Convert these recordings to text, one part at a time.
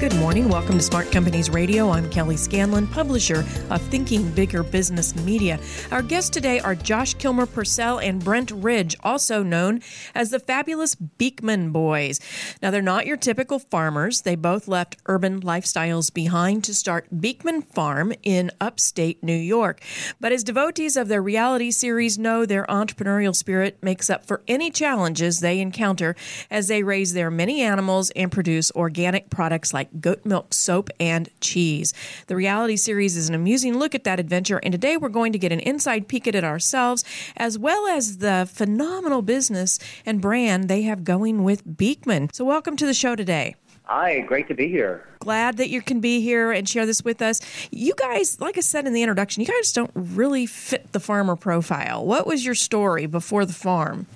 Good morning. Welcome to Smart Companies Radio. I'm Kelly Scanlon, publisher of Thinking Bigger Business Media. Our guests today are Josh Kilmer Purcell and Brent Ridge, also known as the fabulous Beekman Boys. Now, they're not your typical farmers. They both left urban lifestyles behind to start Beekman Farm in upstate New York. But as devotees of their reality series know, their entrepreneurial spirit makes up for any challenges they encounter as they raise their many animals and produce organic products like like goat milk soap and cheese. The reality series is an amusing look at that adventure, and today we're going to get an inside peek at it ourselves, as well as the phenomenal business and brand they have going with Beekman. So, welcome to the show today. Hi, great to be here. Glad that you can be here and share this with us. You guys, like I said in the introduction, you guys don't really fit the farmer profile. What was your story before the farm?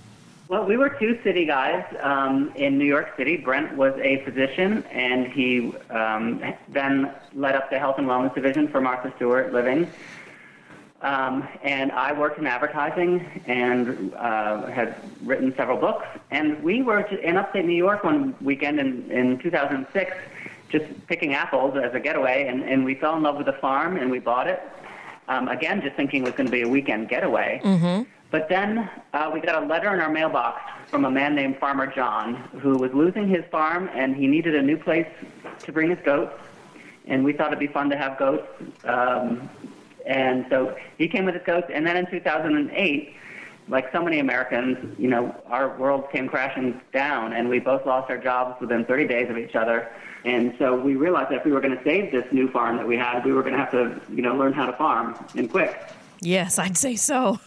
Well, we were two city guys um, in New York City. Brent was a physician, and he um, then led up the health and wellness division for Martha Stewart Living. Um, and I worked in advertising and uh, had written several books. And we were in upstate New York one weekend in, in 2006, just picking apples as a getaway, and, and we fell in love with the farm and we bought it. Um, again, just thinking it was going to be a weekend getaway. Mm-hmm. But then uh, we got a letter in our mailbox from a man named Farmer John who was losing his farm and he needed a new place to bring his goats. And we thought it'd be fun to have goats. Um, and so he came with his goats. And then in 2008, like so many Americans, you know, our world came crashing down and we both lost our jobs within 30 days of each other. And so we realized that if we were going to save this new farm that we had, we were going to have to, you know, learn how to farm and quick. Yes, I'd say so.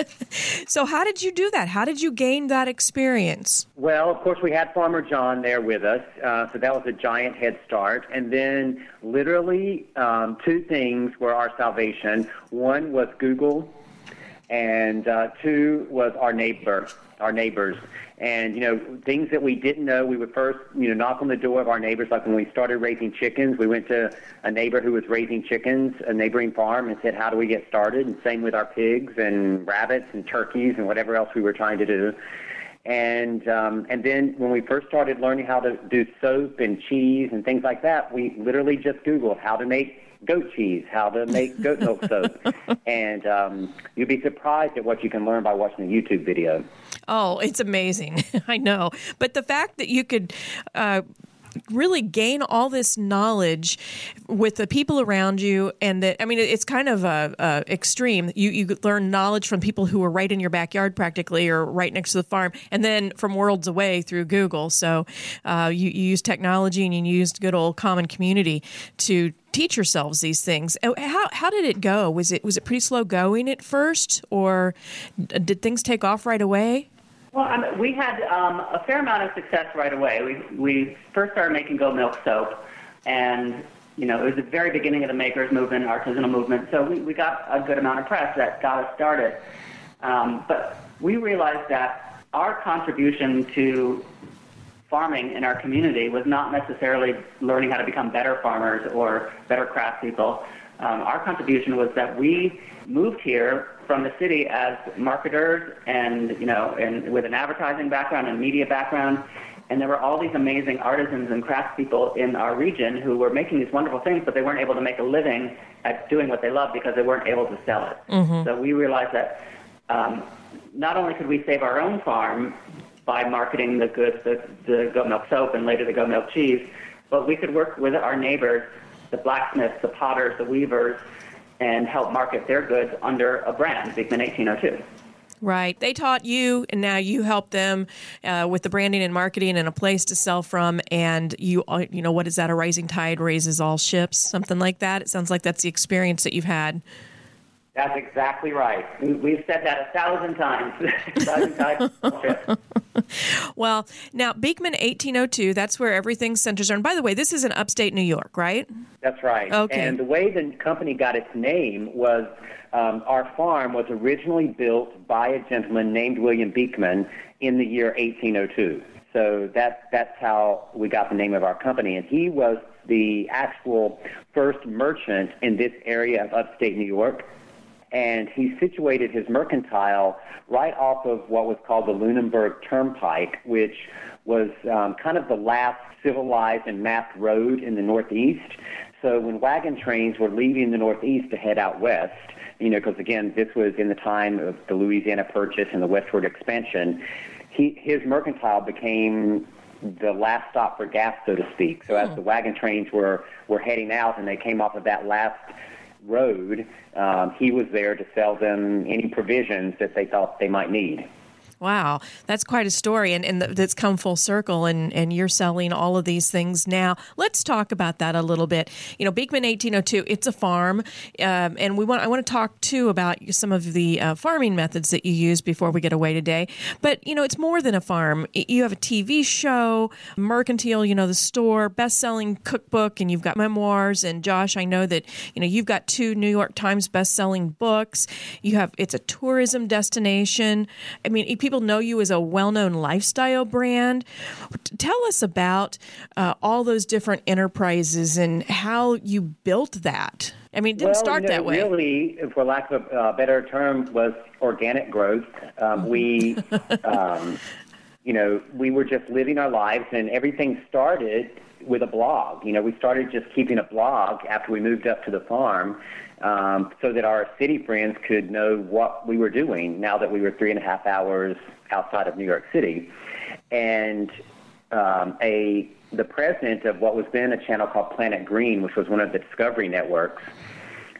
so, how did you do that? How did you gain that experience? Well, of course, we had Farmer John there with us, uh, so that was a giant head start. And then, literally, um, two things were our salvation. One was Google, and uh, two was our neighbor, our neighbors. And you know, things that we didn't know, we would first, you know, knock on the door of our neighbors. Like when we started raising chickens, we went to a neighbor who was raising chickens, a neighboring farm, and said, "How do we get started?" And same with our pigs and rabbits and turkeys and whatever else we were trying to do. And um, and then when we first started learning how to do soap and cheese and things like that, we literally just Googled how to make goat cheese, how to make goat milk soap, and um, you'd be surprised at what you can learn by watching a YouTube video. Oh, it's amazing! I know, but the fact that you could. Uh, really gain all this knowledge with the people around you and that i mean it's kind of a, a, extreme you you learn knowledge from people who are right in your backyard practically or right next to the farm and then from worlds away through google so uh, you, you use technology and you used good old common community to teach yourselves these things. Oh, how how did it go? Was it was it pretty slow going at first, or did things take off right away? Well, I we had um, a fair amount of success right away. We we first started making goat milk soap, and you know it was the very beginning of the makers movement, artisanal movement. So we, we got a good amount of press that got us started. Um, but we realized that our contribution to farming in our community was not necessarily learning how to become better farmers or better craftspeople. Um, our contribution was that we moved here from the city as marketers and you know and with an advertising background and media background and there were all these amazing artisans and craftspeople in our region who were making these wonderful things, but they weren't able to make a living at doing what they love because they weren't able to sell it. Mm-hmm. So we realized that um, not only could we save our own farm, by marketing the goods, the, the goat milk soap and later the goat milk cheese. But we could work with our neighbors, the blacksmiths, the potters, the weavers, and help market their goods under a brand, Beekman 1802. Right. They taught you, and now you help them uh, with the branding and marketing and a place to sell from. And you, uh, you know, what is that? A rising tide raises all ships, something like that. It sounds like that's the experience that you've had. That's exactly right. We, have said that a thousand times. well, now Beekman 1802, that's where everything centers on. By the way, this is in upstate New York, right? That's right. Okay. And the way the company got its name was um, our farm was originally built by a gentleman named William Beekman in the year 1802. So that, that's how we got the name of our company. And he was the actual first merchant in this area of upstate New York and he situated his mercantile right off of what was called the Lunenburg Turnpike, which was um, kind of the last civilized and mapped road in the Northeast. So when wagon trains were leaving the Northeast to head out west, you know, because again, this was in the time of the Louisiana Purchase and the westward expansion, he, his mercantile became the last stop for gas, so to speak. So as hmm. the wagon trains were, were heading out and they came off of that last road, um, he was there to sell them any provisions that they thought they might need. Wow, that's quite a story, and, and that's come full circle, and, and you're selling all of these things now. Let's talk about that a little bit. You know, Beekman 1802, it's a farm, um, and we want I want to talk too about some of the uh, farming methods that you use before we get away today. But you know, it's more than a farm. You have a TV show, mercantile, you know, the store, best-selling cookbook, and you've got memoirs. And Josh, I know that you know you've got two New York Times best-selling books. You have it's a tourism destination. I mean people know you as a well known lifestyle brand. Tell us about uh, all those different enterprises and how you built that. I mean, it didn't well, start you know, that way. Really, for lack of a uh, better term, was organic growth. Um, we, um, you know, we were just living our lives, and everything started with a blog. You know, we started just keeping a blog after we moved up to the farm um, so that our city friends could know what we were doing now that we were three and a half hours outside of New York City. And um, a the president of what was then a channel called Planet Green, which was one of the Discovery networks,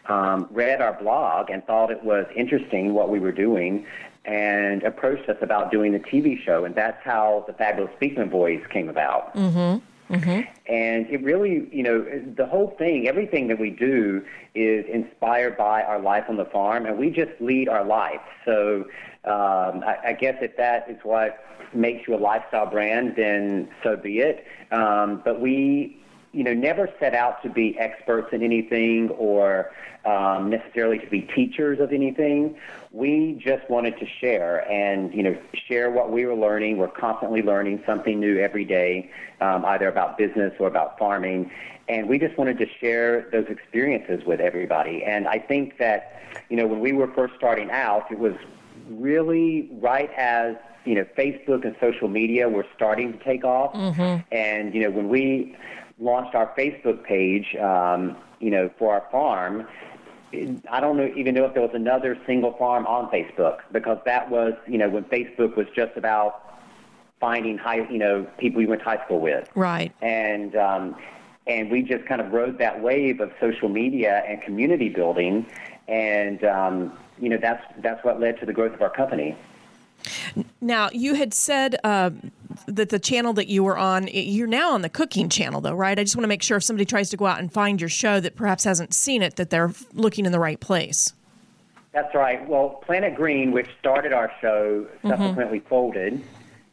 um, read our blog and thought it was interesting what we were doing and approached us about doing the TV show. And that's how the Fabulous Beekman Boys came about. Mm-hmm. Mm-hmm. And it really, you know, the whole thing, everything that we do is inspired by our life on the farm, and we just lead our life. So um, I, I guess if that is what makes you a lifestyle brand, then so be it. Um, but we, you know, never set out to be experts in anything or um, necessarily to be teachers of anything. We just wanted to share and, you know, share what we were learning. We're constantly learning something new every day, um, either about business or about farming. And we just wanted to share those experiences with everybody. And I think that, you know, when we were first starting out, it was really right as you know Facebook and social media were starting to take off, mm-hmm. and you know when we launched our Facebook page, um, you know for our farm, I don't know, even know if there was another single farm on Facebook because that was, you know, when Facebook was just about finding high, you know, people you went to high school with. Right. And um, and we just kind of rode that wave of social media and community building, and um, you know, that's that's what led to the growth of our company. Now, you had said uh, that the channel that you were on, you're now on the cooking channel, though, right? I just want to make sure if somebody tries to go out and find your show that perhaps hasn't seen it, that they're looking in the right place. That's right. Well, Planet Green, which started our show, mm-hmm. subsequently mm-hmm. folded.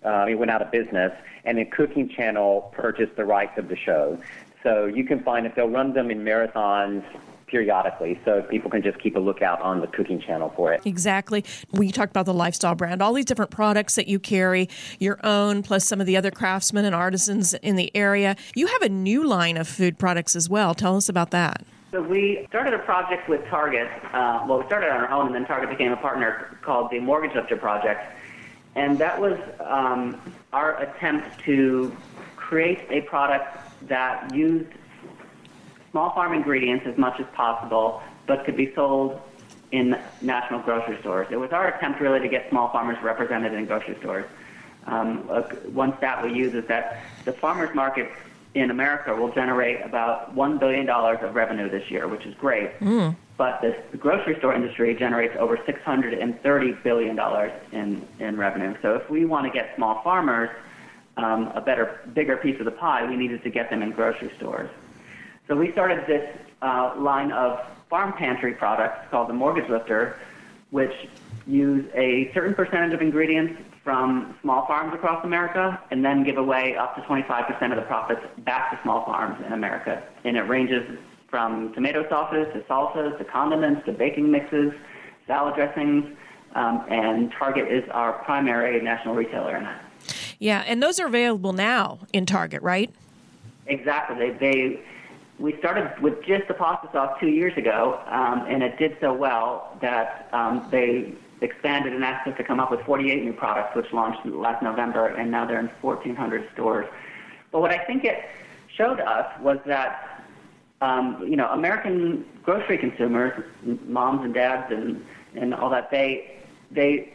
Uh, it went out of business, and the Cooking Channel purchased the rights of the show. So you can find it. They'll run them in marathons periodically, so people can just keep a lookout on the cooking channel for it. Exactly. We talked about the lifestyle brand, all these different products that you carry, your own, plus some of the other craftsmen and artisans in the area. You have a new line of food products as well. Tell us about that. So we started a project with Target. Uh, well, we started on our own, and then Target became a partner called the Mortgage Lifter Project, and that was um, our attempt to create a product that used small farm ingredients as much as possible, but could be sold in national grocery stores. It was our attempt really to get small farmers represented in grocery stores. Um, one stat we use is that the farmers market in America will generate about $1 billion of revenue this year, which is great. Mm. But the grocery store industry generates over $630 billion in, in revenue. So if we want to get small farmers um, a better, bigger piece of the pie, we needed to get them in grocery stores. So we started this uh, line of farm pantry products called the Mortgage Lifter, which use a certain percentage of ingredients from small farms across America and then give away up to 25% of the profits back to small farms in America. And it ranges from tomato sauces to salsas to condiments to baking mixes, salad dressings, um, and Target is our primary national retailer in that. Yeah, and those are available now in Target, right? Exactly. They, they we started with just the pasta sauce two years ago, um, and it did so well that um, they expanded and asked us to come up with 48 new products, which launched last November, and now they're in 1,400 stores. But what I think it showed us was that, um, you know, American grocery consumers, moms and dads and, and all that, they, they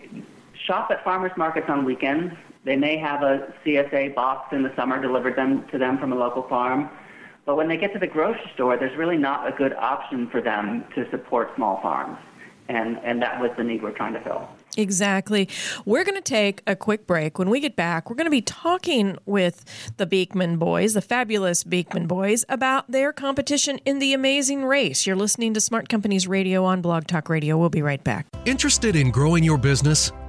shop at farmers markets on weekends. They may have a CSA box in the summer delivered them to them from a local farm. But when they get to the grocery store, there's really not a good option for them to support small farms and, and that was the need we're trying to fill. Exactly. We're going to take a quick break. When we get back, we're going to be talking with the Beekman boys, the fabulous Beekman boys, about their competition in the amazing race. You're listening to Smart Companies Radio on Blog Talk Radio. We'll be right back. Interested in growing your business?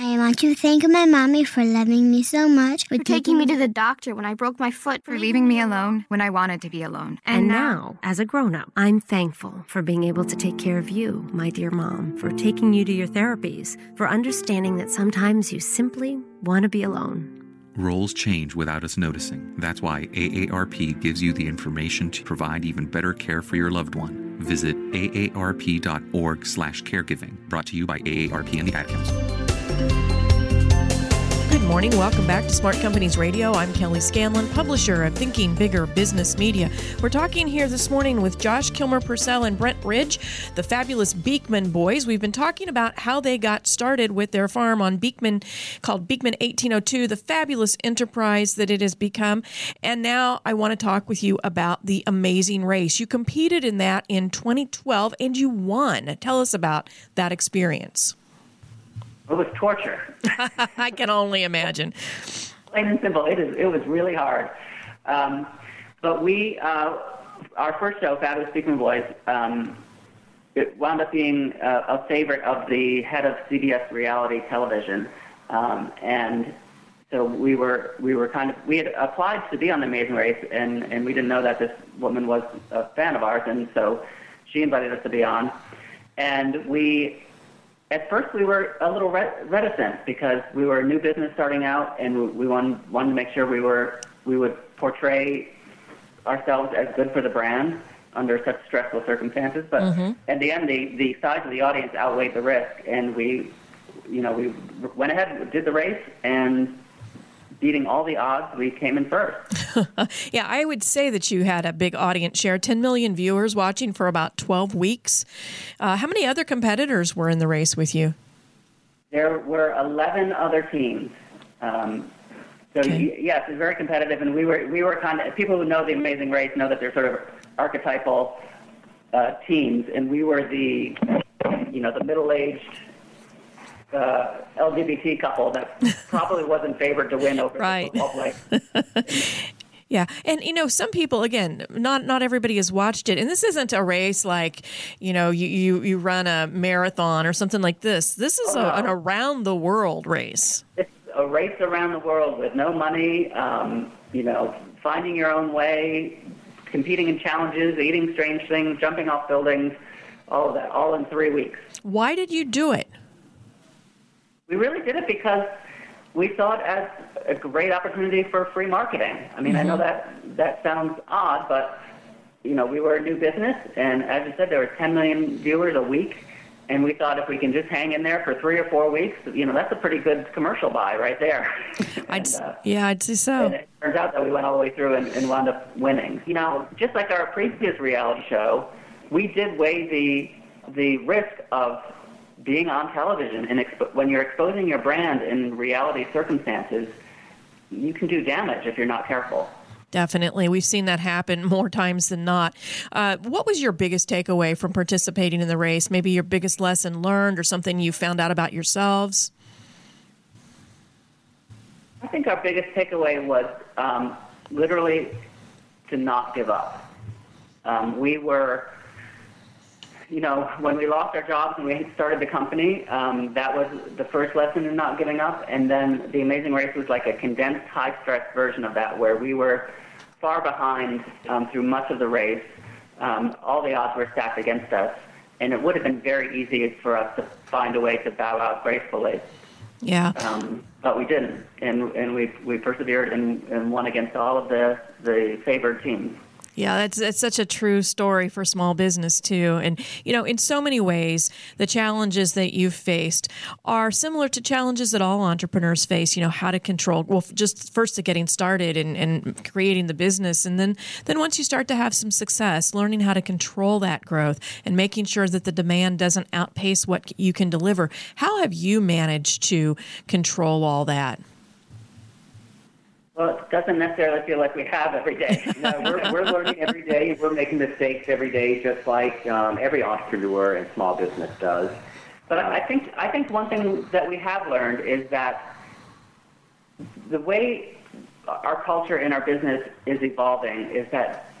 I want to thank my mommy for loving me so much, for, for taking me to the doctor when I broke my foot, for leaving me alone when I wanted to be alone. And, and now, as a grown up, I'm thankful for being able to take care of you, my dear mom, for taking you to your therapies, for understanding that sometimes you simply want to be alone. Roles change without us noticing. That's why AARP gives you the information to provide even better care for your loved one. Visit aarp.org/caregiving. Brought to you by AARP and the Ad Council morning. Welcome back to Smart Companies Radio. I'm Kelly Scanlon, publisher of Thinking Bigger Business Media. We're talking here this morning with Josh Kilmer Purcell and Brent Ridge, the fabulous Beekman boys. We've been talking about how they got started with their farm on Beekman called Beekman 1802, the fabulous enterprise that it has become. And now I want to talk with you about the amazing race. You competed in that in 2012 and you won. Tell us about that experience. It was torture. I can only imagine. Plain and simple. It is. It was really hard. Um, but we, uh, our first show, Fabulous Beekman Boys, um, it wound up being a, a, favorite of the head of CBS reality television, um, and so we were we were kind of we had applied to be on the Amazing Race, and and we didn't know that this woman was a fan of ours, and so she invited us to be on, and we at first we were a little reticent because we were a new business starting out, and we wanted, wanted to make sure we were we would portray ourselves as good for the brand under such stressful circumstances. But mm-hmm. at the end, the the size of the audience outweighed the risk, and we, you know, we went ahead, did the race, and beating all the odds, we came in first. yeah, I would say that you had a big audience share 10 million viewers watching for about 12 weeks. Uh, how many other competitors were in the race with you? There were 11 other teams. Um, so okay. yes, it's very competitive, and we were we were kind of people who know the Amazing Race know that they're sort of archetypal uh, teams, and we were the you know the middle-aged uh, LGBT couple that probably wasn't favored to win over right. the football play. Yeah, and you know, some people again, not not everybody has watched it, and this isn't a race like you know you you, you run a marathon or something like this. This is oh, a, no. an around the world race. It's a race around the world with no money. Um, you know, finding your own way, competing in challenges, eating strange things, jumping off buildings, all of that, all in three weeks. Why did you do it? We really did it because we saw it as a great opportunity for free marketing. I mean, mm-hmm. I know mm-hmm. that that sounds odd, but you know, we were a new business, and as you said, there were 10 million viewers a week, and we thought if we can just hang in there for three or four weeks, you know, that's a pretty good commercial buy right there. I'd, and, uh, yeah, I'd say so. And it turns out that we went all the way through and, and wound up winning. You know, just like our previous reality show, we did weigh the the risk of being on television and expo- when you're exposing your brand in reality circumstances, you can do damage if you're not careful. Definitely. We've seen that happen more times than not. Uh, what was your biggest takeaway from participating in the race? Maybe your biggest lesson learned or something you found out about yourselves? I think our biggest takeaway was um, literally to not give up. Um, we were, you know, when we lost our jobs and we started the company, um, that was the first lesson in not giving up. And then the Amazing Race was like a condensed, high stress version of that, where we were far behind um, through much of the race. Um, all the odds were stacked against us, and it would have been very easy for us to find a way to bow out gracefully. Yeah. Um, but we didn't, and and we we persevered and, and won against all of the the favored teams. Yeah, that's that's such a true story for small business too. And you know, in so many ways, the challenges that you've faced are similar to challenges that all entrepreneurs face. You know, how to control well, just first to getting started and, and creating the business, and then then once you start to have some success, learning how to control that growth and making sure that the demand doesn't outpace what you can deliver. How have you managed to control all that? Well, it doesn't necessarily feel like we have every day. we're, we're learning every day. We're making mistakes every day, just like um, every entrepreneur and small business does. But I think I think one thing that we have learned is that the way our culture in our business is evolving is that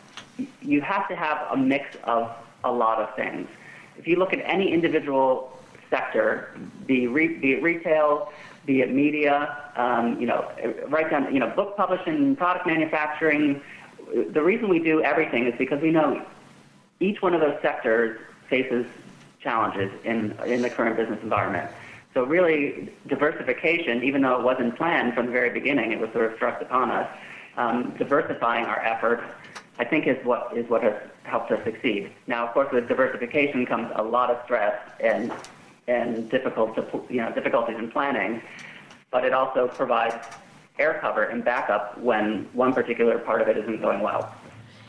you have to have a mix of a lot of things. If you look at any individual sector, be, re, be it retail, be it media, um, you know, right down, you know, book publishing, product manufacturing. The reason we do everything is because we know each one of those sectors faces challenges in, in the current business environment. So really, diversification, even though it wasn't planned from the very beginning, it was sort of thrust upon us. Um, diversifying our efforts, I think, is what is what has helped us succeed. Now, of course, with diversification comes a lot of stress and and difficult to, you know, difficulties in planning, but it also provides air cover and backup when one particular part of it isn't going well.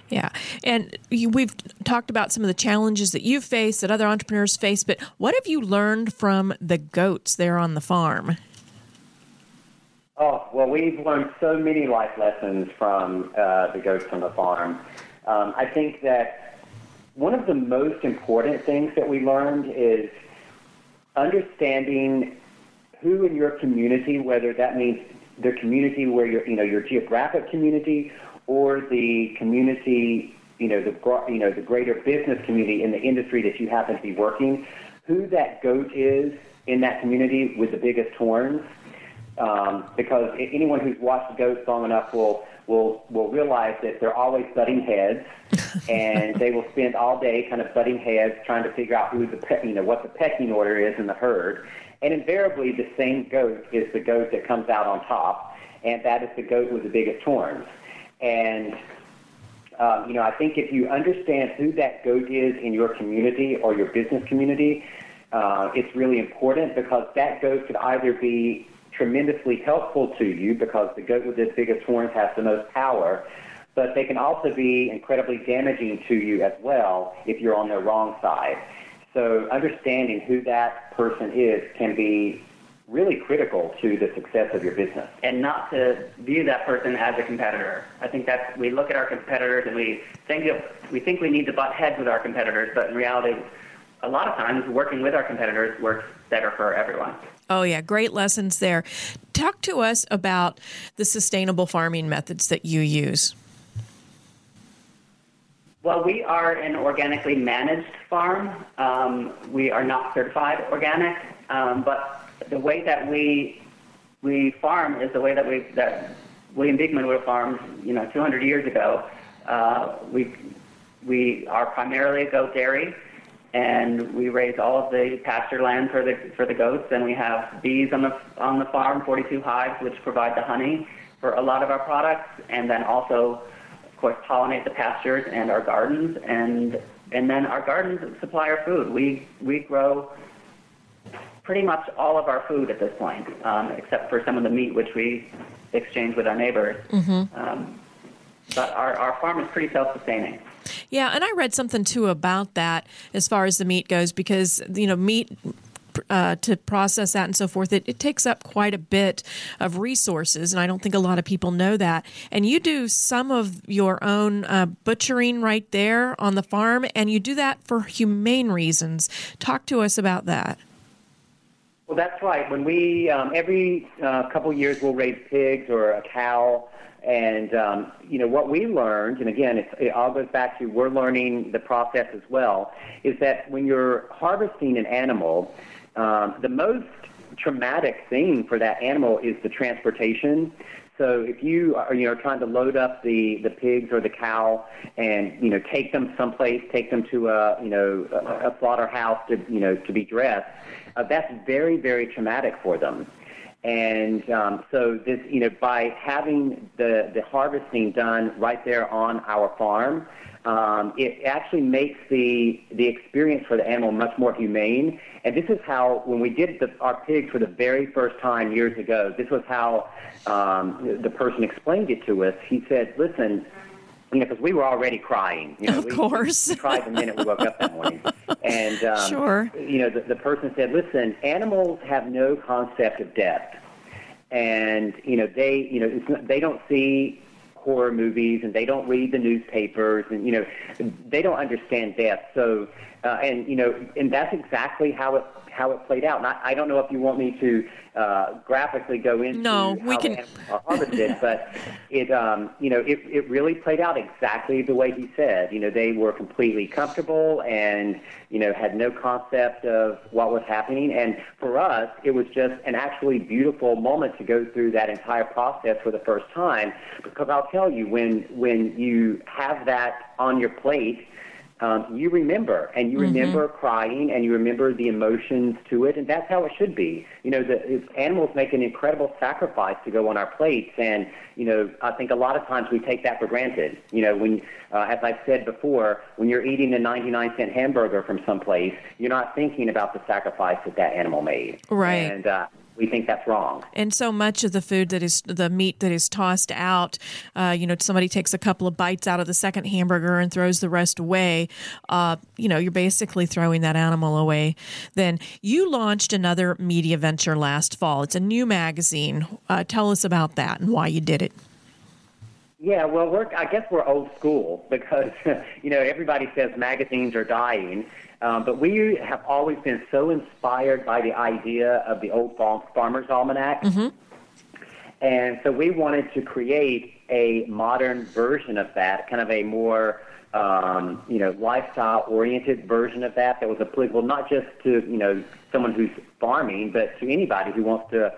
Yeah. And we've talked about some of the challenges that you've faced, that other entrepreneurs face, but what have you learned from the goats there on the farm? Oh, well, we've learned so many life lessons from uh, the goats on the farm. Um, I think that one of the most important things that we learned is understanding who in your community, whether that means the community where you're, you know, your geographic community or the community, you know, the you know the greater business community in the industry that you happen to be working, who that goat is in that community with the biggest horns, um, because anyone who's watched goats long enough will will will realize that they're always butting heads, and they will spend all day kind of butting heads trying to figure out who the pe- you know what the pecking order is in the herd. And invariably, the same goat is the goat that comes out on top, and that is the goat with the biggest horns. And um, you know, I think if you understand who that goat is in your community or your business community, uh, it's really important because that goat could either be tremendously helpful to you because the goat with the biggest horns has the most power, but they can also be incredibly damaging to you as well if you're on the wrong side. So understanding who that person is can be really critical to the success of your business. And not to view that person as a competitor. I think that we look at our competitors and we think of, we think we need to butt heads with our competitors, but in reality, a lot of times working with our competitors works better for everyone. Oh, yeah, great lessons there. Talk to us about the sustainable farming methods that you use. Well, we are an organically managed farm. Um, we are not certified organic, um, but the way that we we farm is the way that we that William Beekman would have farmed, you know, 200 years ago. Uh, we we are primarily a goat dairy and we raise all of the pasture land for the for the goats. And we have bees on the on the farm, 42 hives, which provide the honey for a lot of our products, and then also, of course, pollinate the pastures and our gardens, and and then our gardens supply our food. We we grow pretty much all of our food at this point, um, except for some of the meat which we exchange with our neighbors. Mm-hmm. Um, but our, our farm is pretty self-sustaining. Yeah, and I read something too about that as far as the meat goes, because you know meat uh, to process that and so forth. It, it takes up quite a bit of resources, and I don't think a lot of people know that. And you do some of your own uh, butchering right there on the farm, and you do that for humane reasons. Talk to us about that. Well, that's right. When we um, every uh, couple years we'll raise pigs or a cow, and um, you know what we learned, and again, it all goes back to we're learning the process as well. Is that when you're harvesting an animal, um, the most traumatic thing for that animal is the transportation. So if you are you know trying to load up the the pigs or the cow and you know take them someplace, take them to a you know a, a slaughterhouse to you know to be dressed, uh, that's very, very traumatic for them. And um, so this, you know, by having the, the harvesting done right there on our farm, um, it actually makes the the experience for the animal much more humane. And this is how, when we did the, our pigs for the very first time years ago, this was how um, the person explained it to us. He said, "Listen, because we were already crying. You know, of we, course. We, cried the minute we woke up that morning. And, um, sure. you know, the, the person said, listen, animals have no concept of death. And, you know, they, you know, it's not, they don't see horror movies and they don't read the newspapers and, you know, they don't understand death. So, uh, and, you know, and that's exactly how it how it played out. And I, I don't know if you want me to uh, graphically go into no, we how can. harvested, but it um, you know it, it really played out exactly the way he said. You know, they were completely comfortable and you know had no concept of what was happening. And for us, it was just an actually beautiful moment to go through that entire process for the first time. Because I'll tell you, when when you have that on your plate um, you remember and you Mm-hmm. remember crying and you remember the emotions to it and that's how it should be you know the if animals make an incredible sacrifice to go on our plates and you know i think a lot of times we take that for granted you know when uh, as i've said before when you're eating a 99 cent hamburger from someplace you're not thinking about the sacrifice that that animal made Right. and uh, we think that's wrong And so much of the food that is the meat that is tossed out, uh, you know, somebody takes a couple of bites out of the second hamburger and throws the rest away. Uh, you know, you're basically throwing that animal away. Then you launched another media venture last fall. It's a new magazine. Uh, tell us about that and why you did it. Yeah, well, we're, I guess we're old school because, you know, everybody says magazines are dying. Um, but we have always been so inspired by the idea of the old Farmer's Almanac. And so we wanted to create a modern version of that, kind of a more, um, you know, lifestyle-oriented version of that that was applicable not just to, you know, someone who's farming, but to anybody who wants to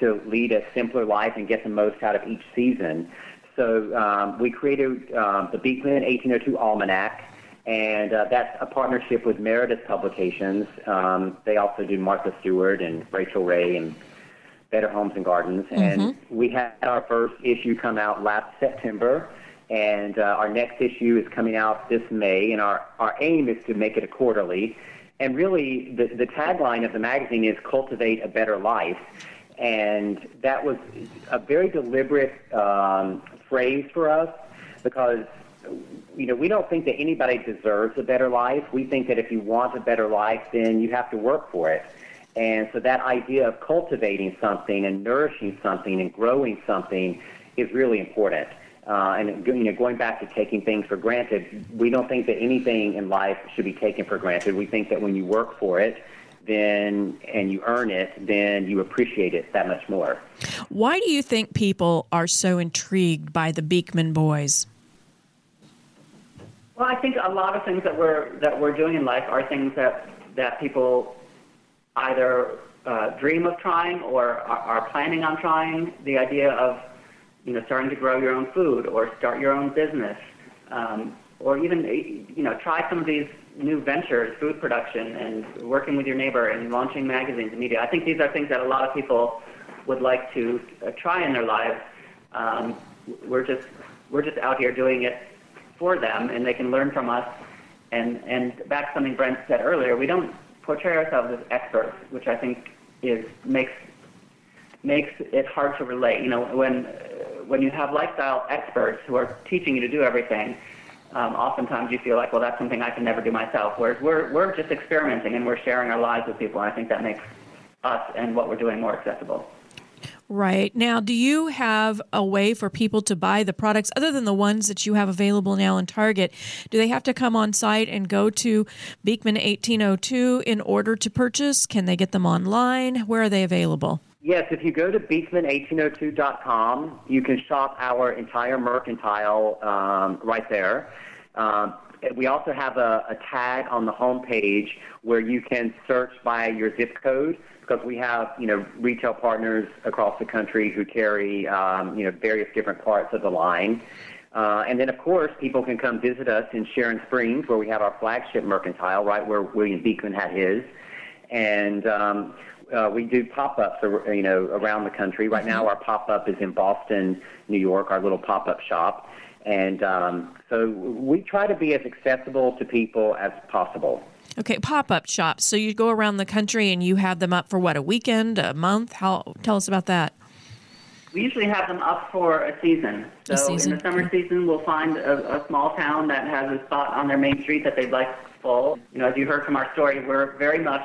to lead a simpler life and get the most out of each season. So um, we created um, the Beekman 1802 Almanac, and uh, that's a partnership with Meredith Publications. Um, they also do Martha Stewart and Rachael Ray and Better Homes and Gardens. And we had our first issue come out last September, and uh, our next issue is coming out this May. And our, our aim is to make it a quarterly. And really, the, the tagline of the magazine is Cultivate a Better Life. And that was a very deliberate um, phrase for us because you know, we don't think that anybody deserves a better life. We think that if you want a better life, then you have to work for it. And so that idea of cultivating something and nourishing something and growing something is really important. Uh, and you know, going back to taking things for granted, we don't think that anything in life should be taken for granted. We think that when you work for it, then and you earn it, then you appreciate it that much more. Why do you think people are so intrigued by the Beekman boys? Well, I think a lot of things that we're that we're doing in life are things that that people either uh, dream of trying or are, are planning on trying. The idea of you know starting to grow your own food or start your own business, um, or even you know try some of these new ventures, food production, and working with your neighbor and launching magazines and media. I think these are things that a lot of people would like to uh, try in their lives. Um, we're just we're just out here doing it for them, and they can learn from us. And and back to something Brent said earlier, we don't portray ourselves as experts, which I think is makes makes it hard to relate. You know, when when you have lifestyle experts who are teaching you to do everything, um, oftentimes you feel like, well, that's something I can never do myself. Whereas we're we're just experimenting and we're sharing our lives with people, and I think that makes us and what we're doing more accessible. Right. Now, do you have a way for people to buy the products other than the ones that you have available now in Target? Do they have to come on site and go to Beekman 1802 in order to purchase? Can they get them online? Where are they available? Yes, if you go to beekman1802.com, you can shop our entire mercantile um, right there. Um, we also have a, a tag on the home page where you can search by your zip code because we have you know retail partners across the country who carry um, you know various different parts of the line. Uh, and then, of course, people can come visit us in Sharon Springs, where we have our flagship mercantile, right where William Beekman had his. And um, uh, we do pop-ups, you know, around the country. Right now, our pop-up is in Boston, New York, our little pop-up shop. And um, so we try to be as accessible to people as possible. Okay, pop-up shops. So you go around the country and you have them up for what, a weekend, a month? How? Tell us about that. We usually have them up for a season. So a season. in the summer season, we'll find a, a small town that has a spot on their main street that they'd like full. You know, as you heard from our story, we're very much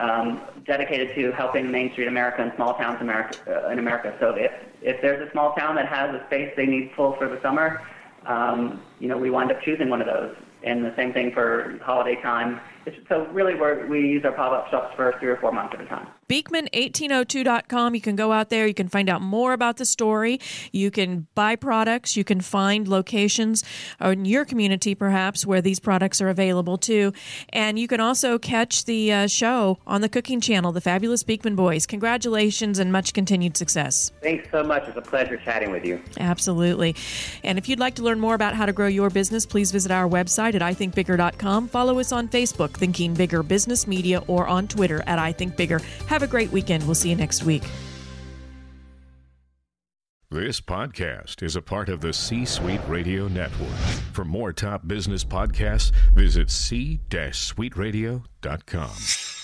um, dedicated to helping Main Street America and small towns America, uh, in America. So if if there's a small town that has a space they need full for the summer, um, you know, we wind up choosing one of those. And the same thing for holiday time. It's, so really, we we use our pop-up shops for three or four months at a time. Beekman1802.com. You can go out there. You can find out more about the story. You can buy products. You can find locations in your community, perhaps, where these products are available too. And you can also catch the uh, show on the Cooking Channel, The Fabulous Beekman Boys. Congratulations and much continued success. Thanks so much. It's a pleasure chatting with you. Absolutely. And if you'd like to learn more about how to grow your business, please visit our website at ithinkbigger.com. Follow us on Facebook, Thinking Bigger Business Media, or on Twitter at ithinkbigger. Have a great weekend. We'll see you next week. This podcast is a part of the C Suite Radio Network. For more top business podcasts, visit c-suiteradio.com.